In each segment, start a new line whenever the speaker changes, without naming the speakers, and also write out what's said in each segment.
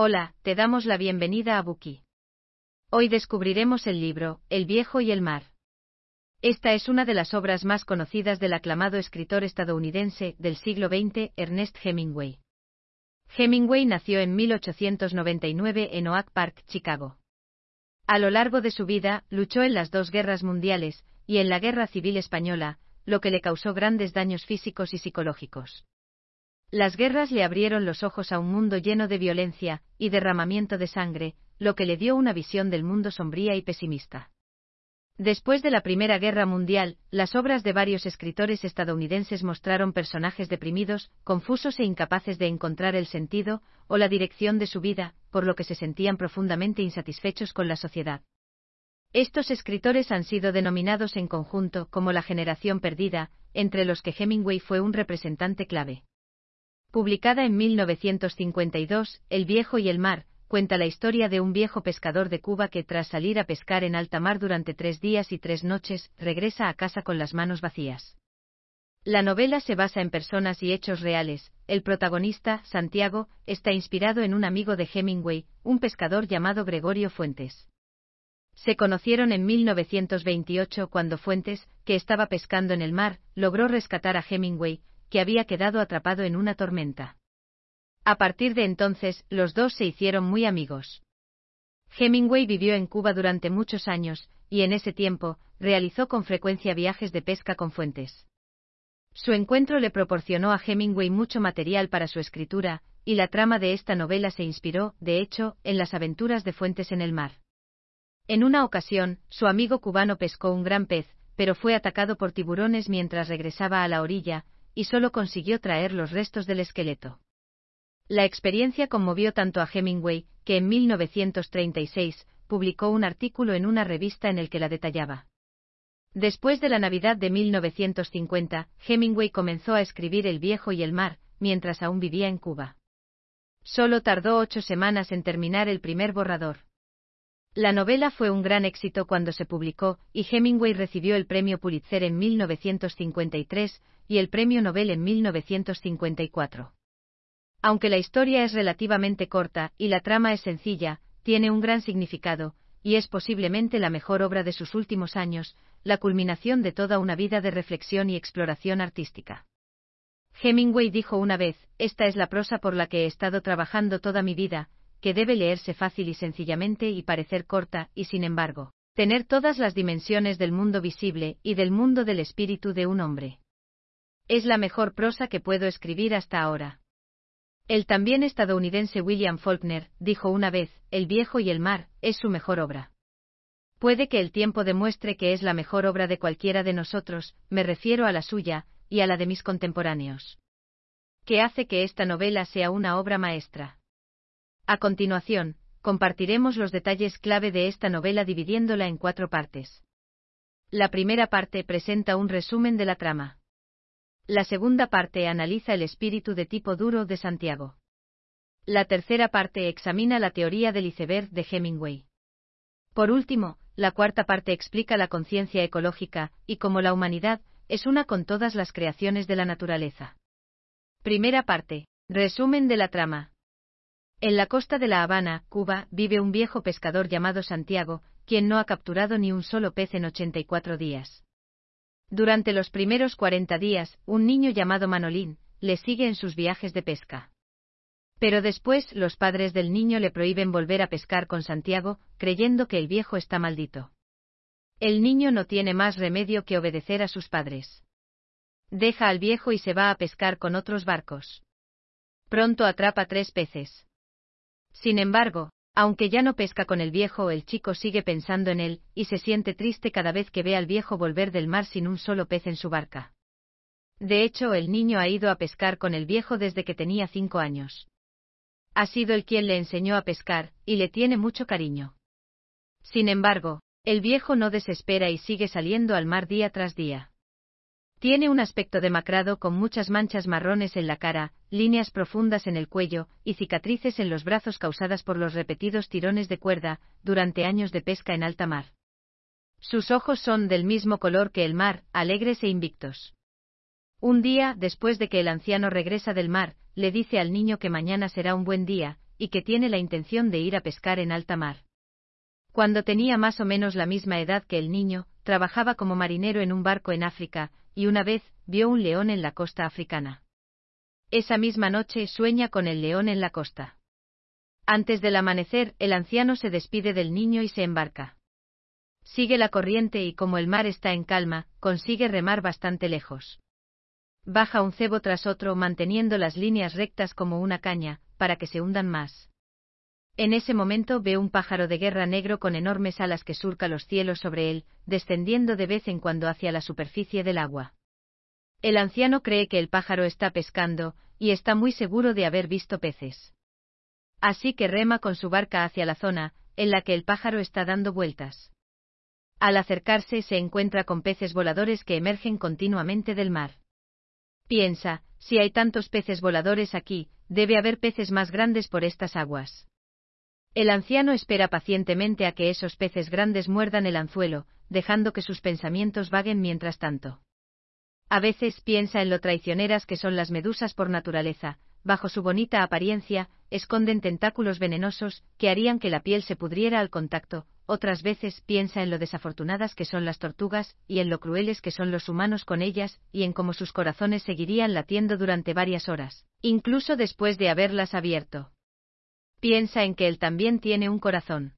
Hola, te damos la bienvenida a Buki. Hoy descubriremos el libro, El viejo y el mar. Esta es una de las obras más conocidas del aclamado escritor estadounidense del siglo XX, Ernest Hemingway. Hemingway nació en 1899 en Oak Park, Chicago. A lo largo de su vida, luchó en las dos guerras mundiales y en la Guerra Civil Española, lo que le causó grandes daños físicos y psicológicos. Las guerras le abrieron los ojos a un mundo lleno de violencia y derramamiento de sangre, lo que le dio una visión del mundo sombría y pesimista. Después de la Primera Guerra Mundial, las obras de varios escritores estadounidenses mostraron personajes deprimidos, confusos e incapaces de encontrar el sentido o la dirección de su vida, por lo que se sentían profundamente insatisfechos con la sociedad. Estos escritores han sido denominados en conjunto como la generación perdida, entre los que Hemingway fue un representante clave. Publicada en 1952, El viejo y el mar, cuenta la historia de un viejo pescador de Cuba que tras salir a pescar en alta mar durante tres días y tres noches, regresa a casa con las manos vacías. La novela se basa en personas y hechos reales. El protagonista, Santiago, está inspirado en un amigo de Hemingway, un pescador llamado Gregorio Fuentes. Se conocieron en 1928 cuando Fuentes, que estaba pescando en el mar, logró rescatar a Hemingway, que había quedado atrapado en una tormenta. A partir de entonces, los dos se hicieron muy amigos. Hemingway vivió en Cuba durante muchos años, y en ese tiempo, realizó con frecuencia viajes de pesca con Fuentes. Su encuentro le proporcionó a Hemingway mucho material para su escritura, y la trama de esta novela se inspiró, de hecho, en las aventuras de Fuentes en el mar. En una ocasión, su amigo cubano pescó un gran pez, pero fue atacado por tiburones mientras regresaba a la orilla, y solo consiguió traer los restos del esqueleto. La experiencia conmovió tanto a Hemingway, que en 1936 publicó un artículo en una revista en el que la detallaba. Después de la Navidad de 1950, Hemingway comenzó a escribir El viejo y el mar, mientras aún vivía en Cuba. Solo tardó ocho semanas en terminar el primer borrador. La novela fue un gran éxito cuando se publicó, y Hemingway recibió el premio Pulitzer en 1953 y el premio Nobel en 1954. Aunque la historia es relativamente corta y la trama es sencilla, tiene un gran significado, y es posiblemente la mejor obra de sus últimos años, la culminación de toda una vida de reflexión y exploración artística. Hemingway dijo una vez, esta es la prosa por la que he estado trabajando toda mi vida, que debe leerse fácil y sencillamente y parecer corta, y sin embargo, tener todas las dimensiones del mundo visible y del mundo del espíritu de un hombre. Es la mejor prosa que puedo escribir hasta ahora. El también estadounidense William Faulkner dijo una vez, El viejo y el mar, es su mejor obra. Puede que el tiempo demuestre que es la mejor obra de cualquiera de nosotros, me refiero a la suya, y a la de mis contemporáneos. ¿Qué hace que esta novela sea una obra maestra? A continuación, compartiremos los detalles clave de esta novela dividiéndola en cuatro partes. La primera parte presenta un resumen de la trama. La segunda parte analiza el espíritu de tipo duro de Santiago. La tercera parte examina la teoría del iceberg de Hemingway. Por último, la cuarta parte explica la conciencia ecológica y cómo la humanidad es una con todas las creaciones de la naturaleza. Primera parte. Resumen de la trama. En la costa de La Habana, Cuba, vive un viejo pescador llamado Santiago, quien no ha capturado ni un solo pez en 84 días. Durante los primeros 40 días, un niño llamado Manolín, le sigue en sus viajes de pesca. Pero después los padres del niño le prohíben volver a pescar con Santiago, creyendo que el viejo está maldito. El niño no tiene más remedio que obedecer a sus padres. Deja al viejo y se va a pescar con otros barcos. Pronto atrapa tres peces. Sin embargo, aunque ya no pesca con el viejo, el chico sigue pensando en él, y se siente triste cada vez que ve al viejo volver del mar sin un solo pez en su barca. De hecho, el niño ha ido a pescar con el viejo desde que tenía cinco años. Ha sido el quien le enseñó a pescar, y le tiene mucho cariño. Sin embargo, el viejo no desespera y sigue saliendo al mar día tras día. Tiene un aspecto demacrado con muchas manchas marrones en la cara, líneas profundas en el cuello y cicatrices en los brazos causadas por los repetidos tirones de cuerda durante años de pesca en alta mar. Sus ojos son del mismo color que el mar, alegres e invictos. Un día, después de que el anciano regresa del mar, le dice al niño que mañana será un buen día, y que tiene la intención de ir a pescar en alta mar. Cuando tenía más o menos la misma edad que el niño, trabajaba como marinero en un barco en África, y una vez, vio un león en la costa africana. Esa misma noche sueña con el león en la costa. Antes del amanecer, el anciano se despide del niño y se embarca. Sigue la corriente y como el mar está en calma, consigue remar bastante lejos. Baja un cebo tras otro manteniendo las líneas rectas como una caña, para que se hundan más. En ese momento ve un pájaro de guerra negro con enormes alas que surca los cielos sobre él, descendiendo de vez en cuando hacia la superficie del agua. El anciano cree que el pájaro está pescando, y está muy seguro de haber visto peces. Así que rema con su barca hacia la zona, en la que el pájaro está dando vueltas. Al acercarse se encuentra con peces voladores que emergen continuamente del mar. Piensa, si hay tantos peces voladores aquí, debe haber peces más grandes por estas aguas. El anciano espera pacientemente a que esos peces grandes muerdan el anzuelo, dejando que sus pensamientos vaguen mientras tanto. A veces piensa en lo traicioneras que son las medusas por naturaleza, bajo su bonita apariencia, esconden tentáculos venenosos, que harían que la piel se pudriera al contacto, otras veces piensa en lo desafortunadas que son las tortugas, y en lo crueles que son los humanos con ellas, y en cómo sus corazones seguirían latiendo durante varias horas, incluso después de haberlas abierto. Piensa en que él también tiene un corazón.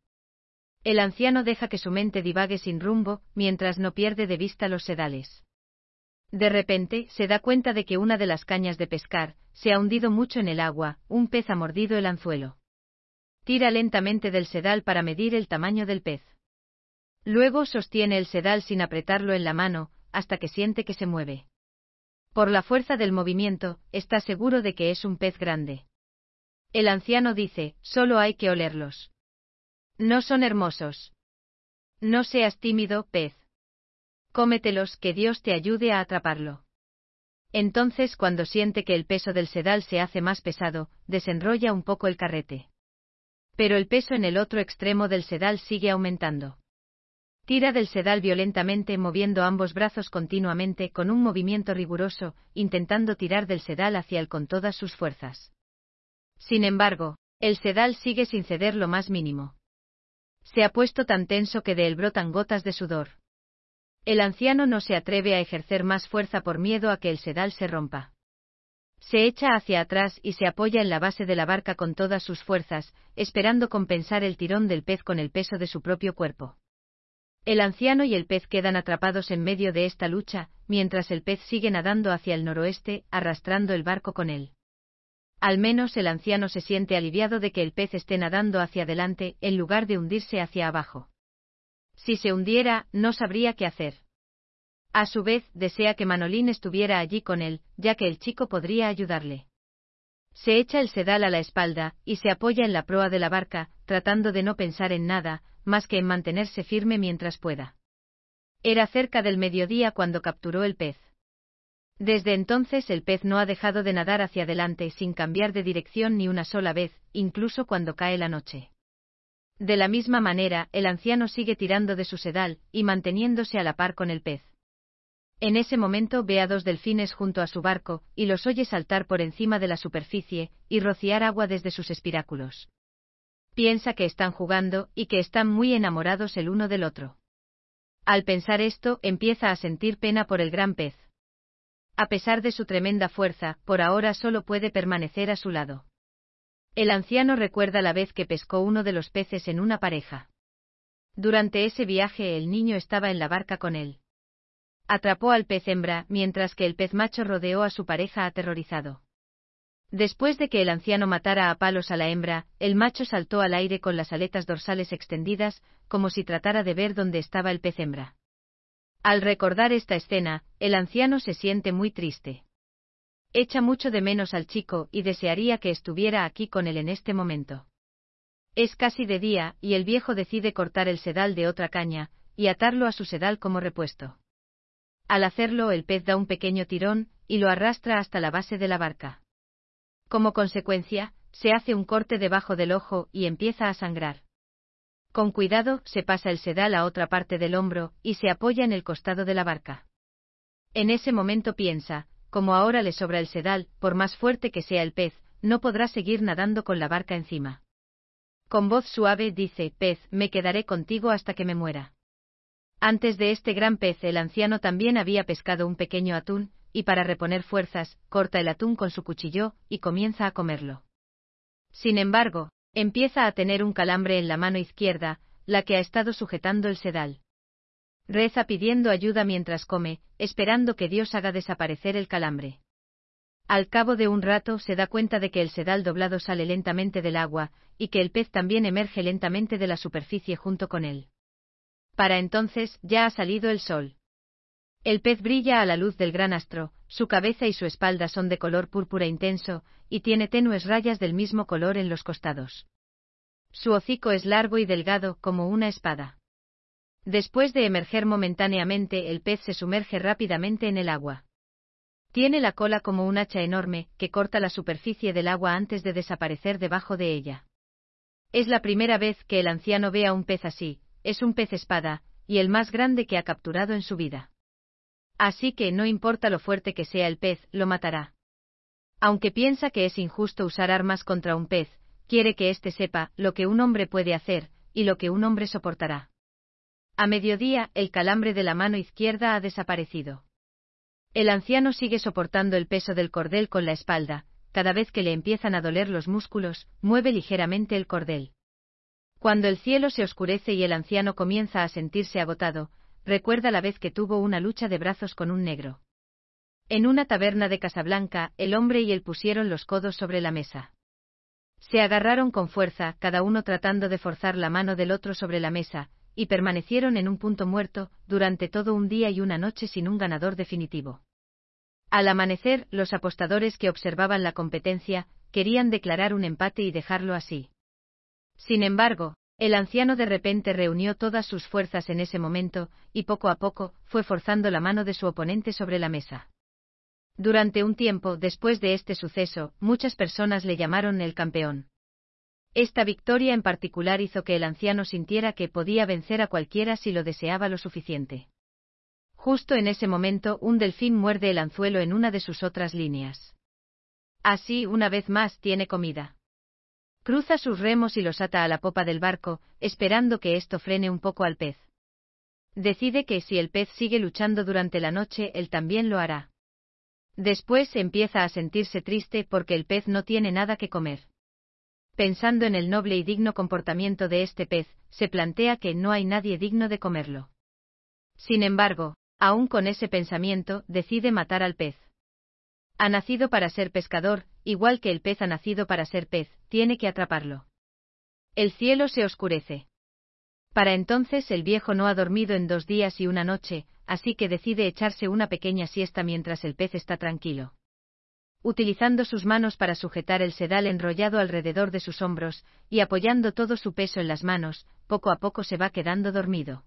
El anciano deja que su mente divague sin rumbo, mientras no pierde de vista los sedales. De repente, se da cuenta de que una de las cañas de pescar, se ha hundido mucho en el agua, un pez ha mordido el anzuelo. Tira lentamente del sedal para medir el tamaño del pez. Luego sostiene el sedal sin apretarlo en la mano, hasta que siente que se mueve. Por la fuerza del movimiento, está seguro de que es un pez grande. El anciano dice, solo hay que olerlos. No son hermosos. No seas tímido, pez. Cómetelos, que Dios te ayude a atraparlo. Entonces cuando siente que el peso del sedal se hace más pesado, desenrolla un poco el carrete. Pero el peso en el otro extremo del sedal sigue aumentando. Tira del sedal violentamente moviendo ambos brazos continuamente con un movimiento riguroso, intentando tirar del sedal hacia él con todas sus fuerzas. Sin embargo, el sedal sigue sin ceder lo más mínimo. Se ha puesto tan tenso que de él brotan gotas de sudor. El anciano no se atreve a ejercer más fuerza por miedo a que el sedal se rompa. Se echa hacia atrás y se apoya en la base de la barca con todas sus fuerzas, esperando compensar el tirón del pez con el peso de su propio cuerpo. El anciano y el pez quedan atrapados en medio de esta lucha, mientras el pez sigue nadando hacia el noroeste, arrastrando el barco con él. Al menos el anciano se siente aliviado de que el pez esté nadando hacia adelante, en lugar de hundirse hacia abajo. Si se hundiera, no sabría qué hacer. A su vez, desea que Manolín estuviera allí con él, ya que el chico podría ayudarle. Se echa el sedal a la espalda, y se apoya en la proa de la barca, tratando de no pensar en nada, más que en mantenerse firme mientras pueda. Era cerca del mediodía cuando capturó el pez. Desde entonces el pez no ha dejado de nadar hacia adelante sin cambiar de dirección ni una sola vez, incluso cuando cae la noche. De la misma manera, el anciano sigue tirando de su sedal, y manteniéndose a la par con el pez. En ese momento ve a dos delfines junto a su barco, y los oye saltar por encima de la superficie, y rociar agua desde sus espiráculos. Piensa que están jugando, y que están muy enamorados el uno del otro. Al pensar esto, empieza a sentir pena por el gran pez. A pesar de su tremenda fuerza, por ahora solo puede permanecer a su lado. El anciano recuerda la vez que pescó uno de los peces en una pareja. Durante ese viaje el niño estaba en la barca con él. Atrapó al pez hembra, mientras que el pez macho rodeó a su pareja aterrorizado. Después de que el anciano matara a palos a la hembra, el macho saltó al aire con las aletas dorsales extendidas, como si tratara de ver dónde estaba el pez hembra. Al recordar esta escena, el anciano se siente muy triste. Echa mucho de menos al chico y desearía que estuviera aquí con él en este momento. Es casi de día, y el viejo decide cortar el sedal de otra caña, y atarlo a su sedal como repuesto. Al hacerlo, el pez da un pequeño tirón, y lo arrastra hasta la base de la barca. Como consecuencia, se hace un corte debajo del ojo y empieza a sangrar. Con cuidado, se pasa el sedal a otra parte del hombro, y se apoya en el costado de la barca. En ese momento piensa, como ahora le sobra el sedal, por más fuerte que sea el pez, no podrá seguir nadando con la barca encima. Con voz suave dice, pez, me quedaré contigo hasta que me muera. Antes de este gran pez el anciano también había pescado un pequeño atún, y para reponer fuerzas, corta el atún con su cuchillo, y comienza a comerlo. Sin embargo, empieza a tener un calambre en la mano izquierda, la que ha estado sujetando el sedal. Reza pidiendo ayuda mientras come, esperando que Dios haga desaparecer el calambre. Al cabo de un rato se da cuenta de que el sedal doblado sale lentamente del agua, y que el pez también emerge lentamente de la superficie junto con él. Para entonces, ya ha salido el sol. El pez brilla a la luz del gran astro, su cabeza y su espalda son de color púrpura intenso, y tiene tenues rayas del mismo color en los costados. Su hocico es largo y delgado como una espada. Después de emerger momentáneamente, el pez se sumerge rápidamente en el agua. Tiene la cola como un hacha enorme, que corta la superficie del agua antes de desaparecer debajo de ella. Es la primera vez que el anciano ve a un pez así, es un pez espada, y el más grande que ha capturado en su vida. Así que no importa lo fuerte que sea el pez, lo matará. Aunque piensa que es injusto usar armas contra un pez, quiere que éste sepa lo que un hombre puede hacer, y lo que un hombre soportará. A mediodía, el calambre de la mano izquierda ha desaparecido. El anciano sigue soportando el peso del cordel con la espalda, cada vez que le empiezan a doler los músculos, mueve ligeramente el cordel. Cuando el cielo se oscurece y el anciano comienza a sentirse agotado, recuerda la vez que tuvo una lucha de brazos con un negro. En una taberna de Casablanca, el hombre y él pusieron los codos sobre la mesa. Se agarraron con fuerza, cada uno tratando de forzar la mano del otro sobre la mesa, y permanecieron en un punto muerto, durante todo un día y una noche sin un ganador definitivo. Al amanecer, los apostadores que observaban la competencia, querían declarar un empate y dejarlo así. Sin embargo, el anciano de repente reunió todas sus fuerzas en ese momento, y poco a poco, fue forzando la mano de su oponente sobre la mesa. Durante un tiempo después de este suceso, muchas personas le llamaron el campeón. Esta victoria en particular hizo que el anciano sintiera que podía vencer a cualquiera si lo deseaba lo suficiente. Justo en ese momento un delfín muerde el anzuelo en una de sus otras líneas. Así, una vez más, tiene comida. Cruza sus remos y los ata a la popa del barco, esperando que esto frene un poco al pez. Decide que si el pez sigue luchando durante la noche, él también lo hará. Después empieza a sentirse triste porque el pez no tiene nada que comer. Pensando en el noble y digno comportamiento de este pez, se plantea que no hay nadie digno de comerlo. Sin embargo, aún con ese pensamiento, decide matar al pez. Ha nacido para ser pescador, igual que el pez ha nacido para ser pez, tiene que atraparlo. El cielo se oscurece. Para entonces el viejo no ha dormido en dos días y una noche, así que decide echarse una pequeña siesta mientras el pez está tranquilo. Utilizando sus manos para sujetar el sedal enrollado alrededor de sus hombros, y apoyando todo su peso en las manos, poco a poco se va quedando dormido.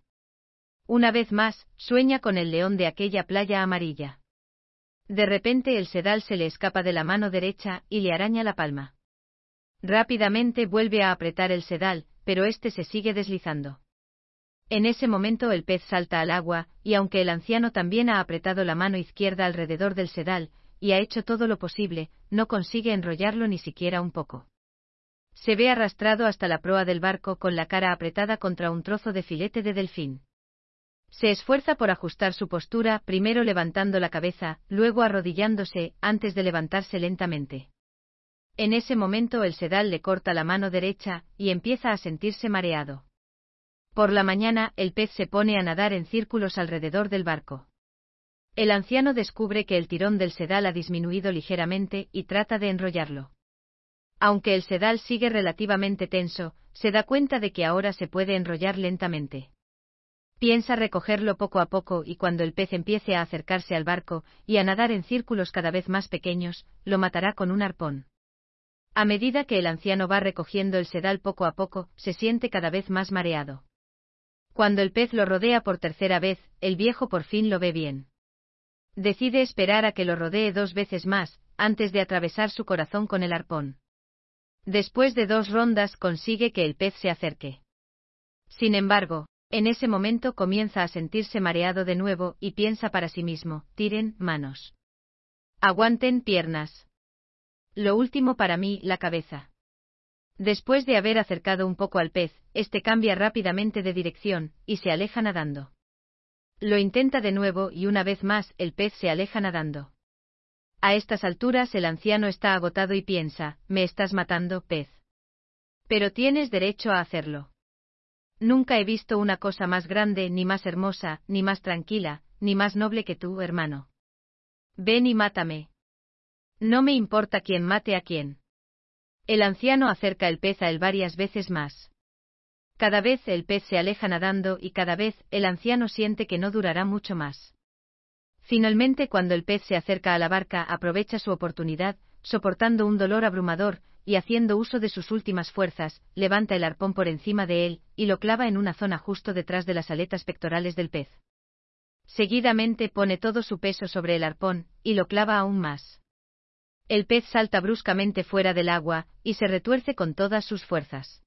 Una vez más, sueña con el león de aquella playa amarilla. De repente el sedal se le escapa de la mano derecha y le araña la palma. Rápidamente vuelve a apretar el sedal, pero este se sigue deslizando. En ese momento el pez salta al agua, y aunque el anciano también ha apretado la mano izquierda alrededor del sedal, y ha hecho todo lo posible, no consigue enrollarlo ni siquiera un poco. Se ve arrastrado hasta la proa del barco con la cara apretada contra un trozo de filete de delfín. Se esfuerza por ajustar su postura, primero levantando la cabeza, luego arrodillándose, antes de levantarse lentamente. En ese momento el sedal le corta la mano derecha, y empieza a sentirse mareado. Por la mañana, el pez se pone a nadar en círculos alrededor del barco. El anciano descubre que el tirón del sedal ha disminuido ligeramente y trata de enrollarlo. Aunque el sedal sigue relativamente tenso, se da cuenta de que ahora se puede enrollar lentamente. Piensa recogerlo poco a poco y cuando el pez empiece a acercarse al barco y a nadar en círculos cada vez más pequeños, lo matará con un arpón. A medida que el anciano va recogiendo el sedal poco a poco, se siente cada vez más mareado. Cuando el pez lo rodea por tercera vez, el viejo por fin lo ve bien. Decide esperar a que lo rodee dos veces más, antes de atravesar su corazón con el arpón. Después de dos rondas consigue que el pez se acerque. Sin embargo, en ese momento comienza a sentirse mareado de nuevo y piensa para sí mismo, tiren manos. Aguanten piernas. Lo último para mí, la cabeza. Después de haber acercado un poco al pez, este cambia rápidamente de dirección, y se aleja nadando. Lo intenta de nuevo y una vez más el pez se aleja nadando. A estas alturas el anciano está agotado y piensa, me estás matando, pez. Pero tienes derecho a hacerlo. Nunca he visto una cosa más grande, ni más hermosa, ni más tranquila, ni más noble que tú, hermano. Ven y mátame. No me importa quién mate a quién. El anciano acerca el pez a él varias veces más. Cada vez el pez se aleja nadando y cada vez el anciano siente que no durará mucho más. Finalmente cuando el pez se acerca a la barca aprovecha su oportunidad, soportando un dolor abrumador, y haciendo uso de sus últimas fuerzas, levanta el arpón por encima de él, y lo clava en una zona justo detrás de las aletas pectorales del pez. Seguidamente pone todo su peso sobre el arpón, y lo clava aún más. El pez salta bruscamente fuera del agua, y se retuerce con todas sus fuerzas.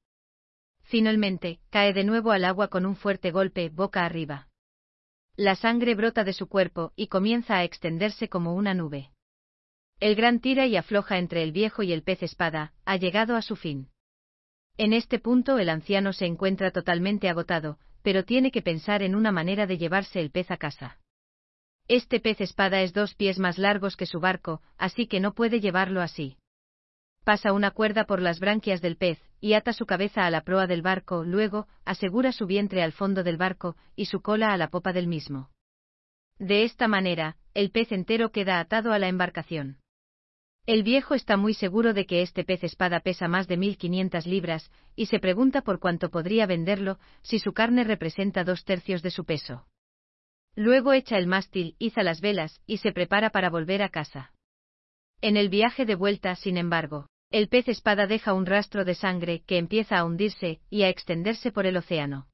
Finalmente, cae de nuevo al agua con un fuerte golpe, boca arriba. La sangre brota de su cuerpo y comienza a extenderse como una nube. El gran tira y afloja entre el viejo y el pez espada, ha llegado a su fin. En este punto el anciano se encuentra totalmente agotado, pero tiene que pensar en una manera de llevarse el pez a casa. Este pez espada es dos pies más largos que su barco, así que no puede llevarlo así. Pasa una cuerda por las branquias del pez, y ata su cabeza a la proa del barco, luego, asegura su vientre al fondo del barco, y su cola a la popa del mismo. De esta manera, el pez entero queda atado a la embarcación. El viejo está muy seguro de que este pez espada pesa más de 1500 libras, y se pregunta por cuánto podría venderlo, si su carne representa dos tercios de su peso. Luego echa el mástil, iza las velas, y se prepara para volver a casa. En el viaje de vuelta, sin embargo, el pez espada deja un rastro de sangre que empieza a hundirse y a extenderse por el océano.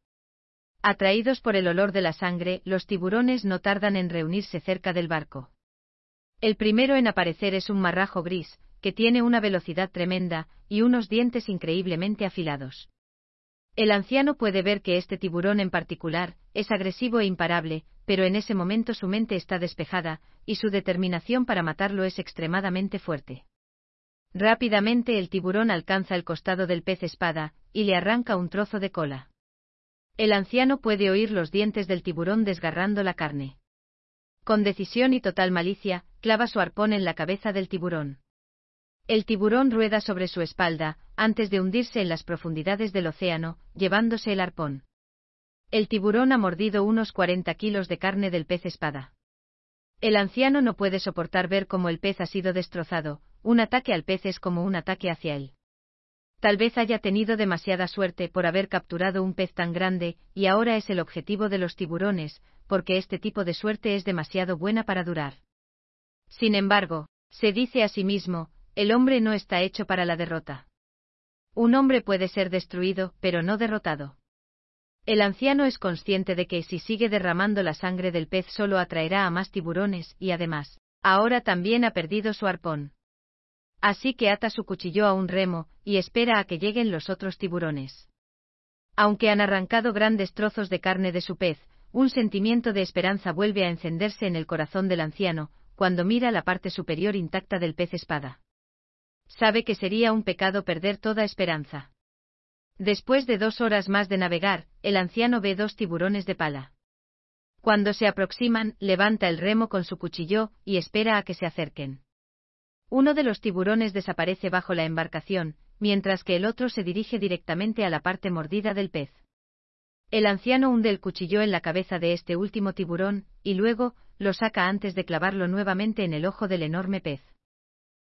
Atraídos por el olor de la sangre, los tiburones no tardan en reunirse cerca del barco. El primero en aparecer es un marrajo gris, que tiene una velocidad tremenda y unos dientes increíblemente afilados. El anciano puede ver que este tiburón en particular es agresivo e imparable, pero en ese momento su mente está despejada, y su determinación para matarlo es extremadamente fuerte. Rápidamente el tiburón alcanza el costado del pez espada, y le arranca un trozo de cola. El anciano puede oír los dientes del tiburón desgarrando la carne. Con decisión y total malicia, clava su arpón en la cabeza del tiburón. El tiburón rueda sobre su espalda, antes de hundirse en las profundidades del océano, llevándose el arpón. El tiburón ha mordido unos 40 kilos de carne del pez espada. El anciano no puede soportar ver cómo el pez ha sido destrozado, un ataque al pez es como un ataque hacia él. Tal vez haya tenido demasiada suerte por haber capturado un pez tan grande, y ahora es el objetivo de los tiburones, porque este tipo de suerte es demasiado buena para durar. Sin embargo, se dice a sí mismo, el hombre no está hecho para la derrota. Un hombre puede ser destruido, pero no derrotado. El anciano es consciente de que si sigue derramando la sangre del pez solo atraerá a más tiburones y además, ahora también ha perdido su arpón. Así que ata su cuchillo a un remo y espera a que lleguen los otros tiburones. Aunque han arrancado grandes trozos de carne de su pez, un sentimiento de esperanza vuelve a encenderse en el corazón del anciano, cuando mira la parte superior intacta del pez espada. Sabe que sería un pecado perder toda esperanza. Después de dos horas más de navegar, el anciano ve dos tiburones de pala. Cuando se aproximan, levanta el remo con su cuchillo y espera a que se acerquen. Uno de los tiburones desaparece bajo la embarcación, mientras que el otro se dirige directamente a la parte mordida del pez. El anciano hunde el cuchillo en la cabeza de este último tiburón, y luego, lo saca antes de clavarlo nuevamente en el ojo del enorme pez.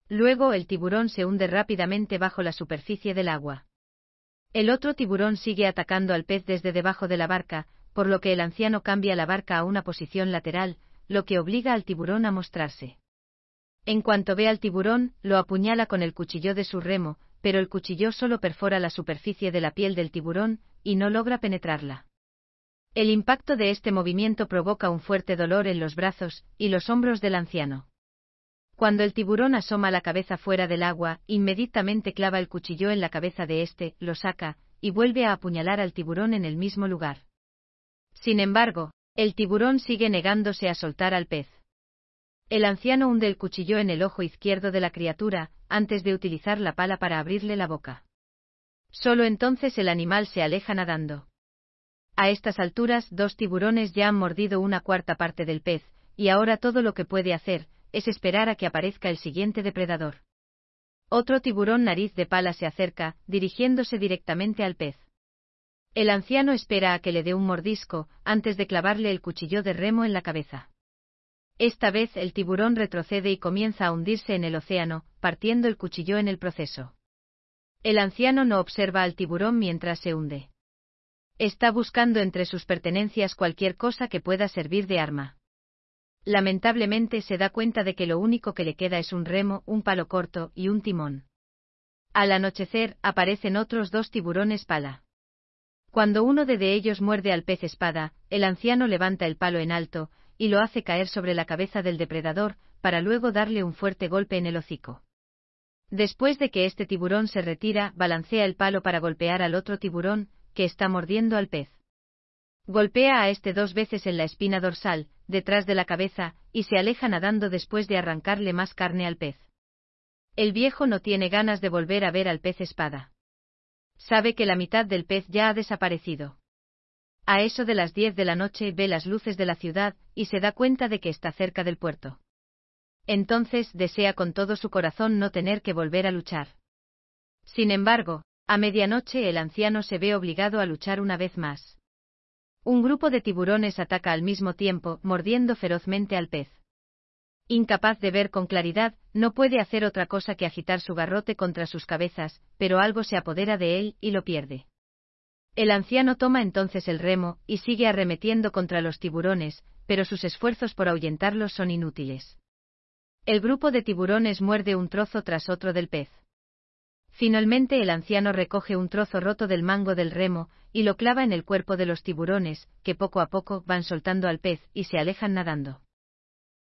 Luego el tiburón se hunde rápidamente bajo la superficie del agua. El otro tiburón sigue atacando al pez desde debajo de la barca, por lo que el anciano cambia la barca a una posición lateral, lo que obliga al tiburón a mostrarse. En cuanto ve al tiburón, lo apuñala con el cuchillo de su remo, pero el cuchillo solo perfora la superficie de la piel del tiburón, y no logra penetrarla. El impacto de este movimiento provoca un fuerte dolor en los brazos y los hombros del anciano. Cuando el tiburón asoma la cabeza fuera del agua, inmediatamente clava el cuchillo en la cabeza de éste, lo saca, y vuelve a apuñalar al tiburón en el mismo lugar. Sin embargo, el tiburón sigue negándose a soltar al pez. El anciano hunde el cuchillo en el ojo izquierdo de la criatura, antes de utilizar la pala para abrirle la boca. Solo entonces el animal se aleja nadando. A estas alturas, dos tiburones ya han mordido una cuarta parte del pez, y ahora todo lo que puede hacer, es esperar a que aparezca el siguiente depredador. Otro tiburón nariz de pala se acerca, dirigiéndose directamente al pez. El anciano espera a que le dé un mordisco, antes de clavarle el cuchillo de remo en la cabeza. Esta vez el tiburón retrocede y comienza a hundirse en el océano, partiendo el cuchillo en el proceso. El anciano no observa al tiburón mientras se hunde. Está buscando entre sus pertenencias cualquier cosa que pueda servir de arma. Lamentablemente se da cuenta de que lo único que le queda es un remo, un palo corto y un timón. Al anochecer, aparecen otros dos tiburones pala. Cuando uno de, ellos muerde al pez espada, el anciano levanta el palo en alto, y lo hace caer sobre la cabeza del depredador, para luego darle un fuerte golpe en el hocico. Después de que este tiburón se retira, balancea el palo para golpear al otro tiburón, que está mordiendo al pez. Golpea a este dos veces en la espina dorsal, detrás de la cabeza, y se aleja nadando después de arrancarle más carne al pez. El viejo no tiene ganas de volver a ver al pez espada. Sabe que la mitad del pez ya ha desaparecido. A eso de las diez de la noche ve las luces de la ciudad, y se da cuenta de que está cerca del puerto. Entonces desea con todo su corazón no tener que volver a luchar. Sin embargo, a medianoche el anciano se ve obligado a luchar una vez más. Un grupo de tiburones ataca al mismo tiempo, mordiendo ferozmente al pez. Incapaz de ver con claridad, no puede hacer otra cosa que agitar su garrote contra sus cabezas, pero algo se apodera de él y lo pierde. El anciano toma entonces el remo, y sigue arremetiendo contra los tiburones, pero sus esfuerzos por ahuyentarlos son inútiles. El grupo de tiburones muerde un trozo tras otro del pez. Finalmente el anciano recoge un trozo roto del mango del remo, y lo clava en el cuerpo de los tiburones, que poco a poco van soltando al pez y se alejan nadando.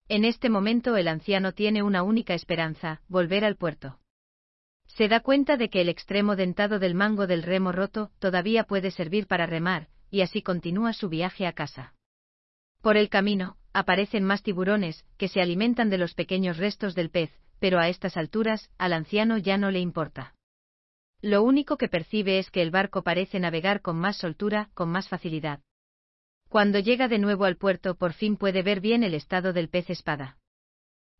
En este momento el anciano tiene una única esperanza, volver al puerto. Se da cuenta de que el extremo dentado del mango del remo roto todavía puede servir para remar, y así continúa su viaje a casa. Por el camino, aparecen más tiburones, que se alimentan de los pequeños restos del pez, pero a estas alturas, al anciano ya no le importa. Lo único que percibe es que el barco parece navegar con más soltura, con más facilidad. Cuando llega de nuevo al puerto por fin puede ver bien el estado del pez espada.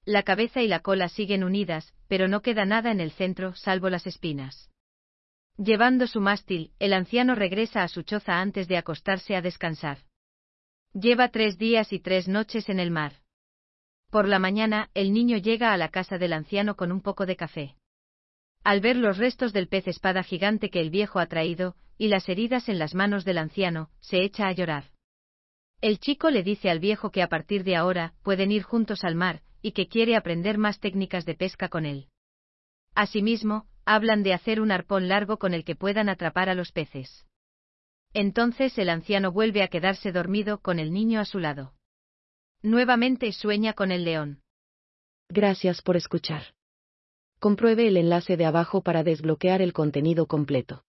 La cabeza y la cola siguen unidas, pero no queda nada en el centro salvo las espinas. Llevando su mástil, el anciano regresa a su choza antes de acostarse a descansar. Lleva tres días y tres noches en el mar. Por la mañana, el niño llega a la casa del anciano con un poco de café. Al ver los restos del pez espada gigante que el viejo ha traído, y las heridas en las manos del anciano, se echa a llorar. El chico le dice al viejo que a partir de ahora pueden ir juntos al mar, y que quiere aprender más técnicas de pesca con él. Asimismo, hablan de hacer un arpón largo con el que puedan atrapar a los peces. Entonces el anciano vuelve a quedarse dormido con el niño a su lado. Nuevamente sueña con el león.
Gracias por escuchar. Compruebe el enlace de abajo para desbloquear el contenido completo.